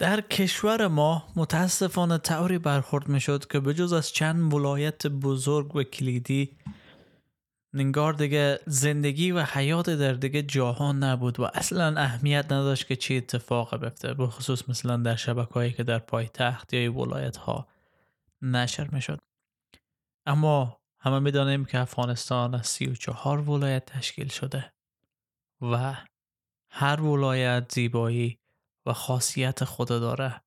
در کشور ما متاسفانه طوری برخورد می شد که بجز از چند ولایت بزرگ و کلیدی نگار دیگه زندگی و حیات در دیگه جاها نبود و اصلا اهمیت نداشت که چی اتفاق بیفته به خصوص مثلا در شبکه هایی که در پایتخت یا ولایت ها نشر می شد اما همه می‌دانیم که افغانستان از سی و چهار ولایت تشکیل شده و هر ولایت زیبایی و خاصیت خود داره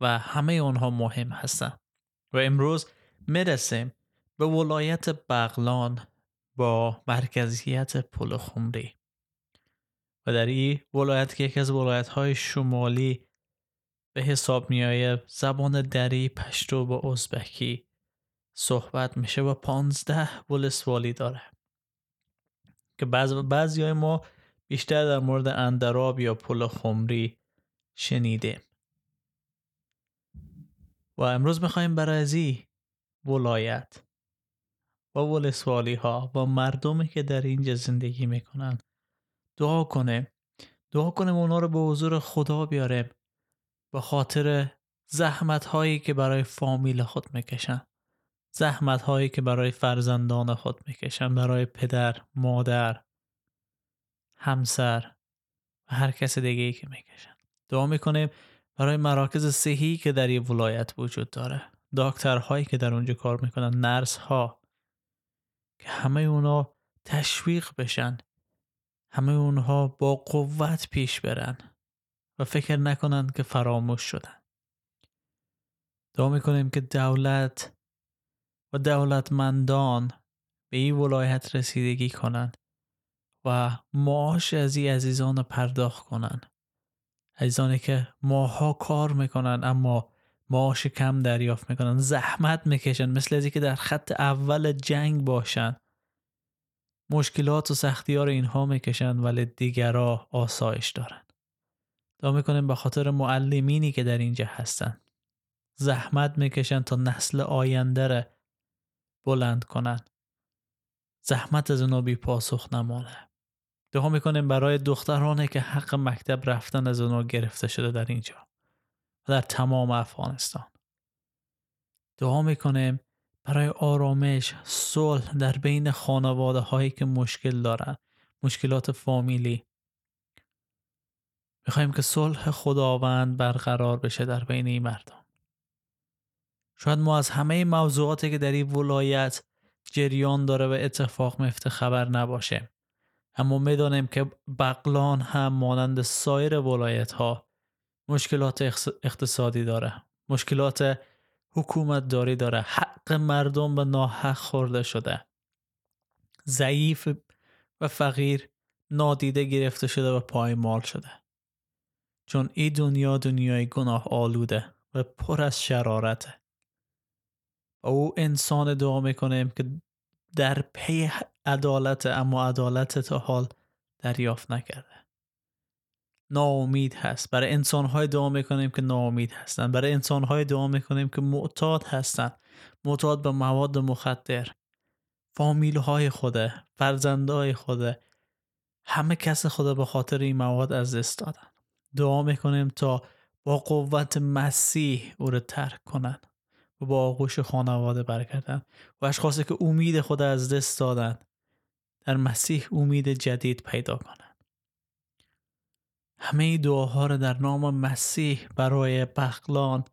و همه اونها مهم هستن. و امروز می‌رسیم به ولایت بغلان با مرکزیت پل خمری. و در این ولایت که یکی از ولایت های شمالی به حساب میایه زبان دری پشتو و ازبکی صحبت میشه و پانزده ولسوالی داره. که بعض بعضی های ما بیشتر در مورد اندراب یا پل خمری شنیدیم و امروز می‌خوایم برای ازی ولایت و ولسوالی ها و مردمی که در اینجا زندگی می‌کنن. دعا کنه. دعا کنیم اونا رو به حضور خدا بیاریم. به خاطر زحمت هایی که برای فامیل خود می‌کشن. زحمت هایی که برای فرزندان خود می‌کشن. برای پدر مادر همسر و هر کس دیگه ای که می‌کشن. دعا می‌کنیم برای مراکز صحی که در این ولایت وجود داره. هایی که در اونجا کار می‌کنن نرس ها که همه اونا تشویق بشن. همه اونها با قوت پیش برن و فکر نکنن که فراموش شدن. دعا می‌کنیم که دولت و دولتمندان به این ولایت رسیدگی کنند و معاش از این عزیزان پرداخت کنند عزیزانی که ماها کار می‌کنن اما معاش کم دریافت می‌کنن. زحمت می‌کشن مثل ازی که در خط اول جنگ باشن. مشکلات و سختی ها رو اینها می‌کشن ولی دیگرا آسایش دارن. دا می‌کنیم به خاطر معلمینی که در اینجا هستن. زحمت می‌کشن تا نسل آینده بلند کنن. زحمت از اونو بی پاسخ نمانه. دعا می‌کنیم برای دخترانه که حق مکتب رفتن از اونو گرفته شده در اینجا و در تمام افغانستان. دعا می‌کنیم برای آرامش صلح در بین خانواده هایی که مشکل دارن مشکلات فامیلی. می‌خوایم که صلح خداوند برقرار بشه در بین این مردم. شاید ما از همه موضوعاتی که در این ولایت جریان داره و اتفاق میفته خبر نباشه. اما می‌دانیم که بغلان هم مانند سایر ولایت ها مشکلات اقتصادی داره. مشکلات حکومت داری داره. حق مردم به ناحق خورده شده. ضعیف و فقیر نادیده گرفته شده و پایمال شده. چون این دنیا دنیای گناه آلوده و پر از شرارته. او انسان دعا می‌کنیم که در پی عدالت اما عدالت تا حال دریافت نکرده. ناامید هست. برای انسانهای دعا می‌کنیم که ناامید هستن. برای انسانهای دعا می‌کنیم که معتاد هستن. معتاد به مواد مخدر. فامیل های خوده. فرزندهای خوده. همه کس خدا به خاطر این مواد از دست دادن. دعا می‌کنیم تا با قوت مسیح او رو ترک کنن و با آغوش خانواده برگردن. و اشخاصی که امید خود از دست دادن در مسیح امید جدید پیدا کنند همه دعاها را در نام مسیح برای بغلان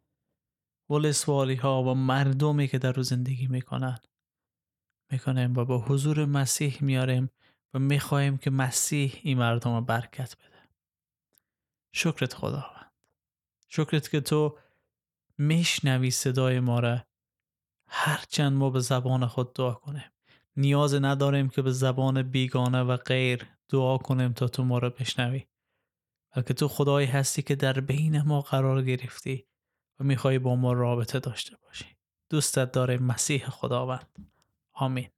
ولسوالی ها و مردمی که در رو زندگی می‌کنن می‌کنیم و با حضور مسیح میاریم و می‌خواهیم که مسیح این مردم برکت بده. شکرت خداوند. شکرت که تو میشنوی صدای ما را. هرچند ما به زبان خود دعا کنیم. نیاز نداریم که به زبان بیگانه و غیر دعا کنیم تا تو ما را بشنوی. بلکه تو خدایی هستی که در بین ما قرار گرفتی و می‌خوای با ما رابطه داشته باشی. دوستت داره مسیح خداوند. آمین.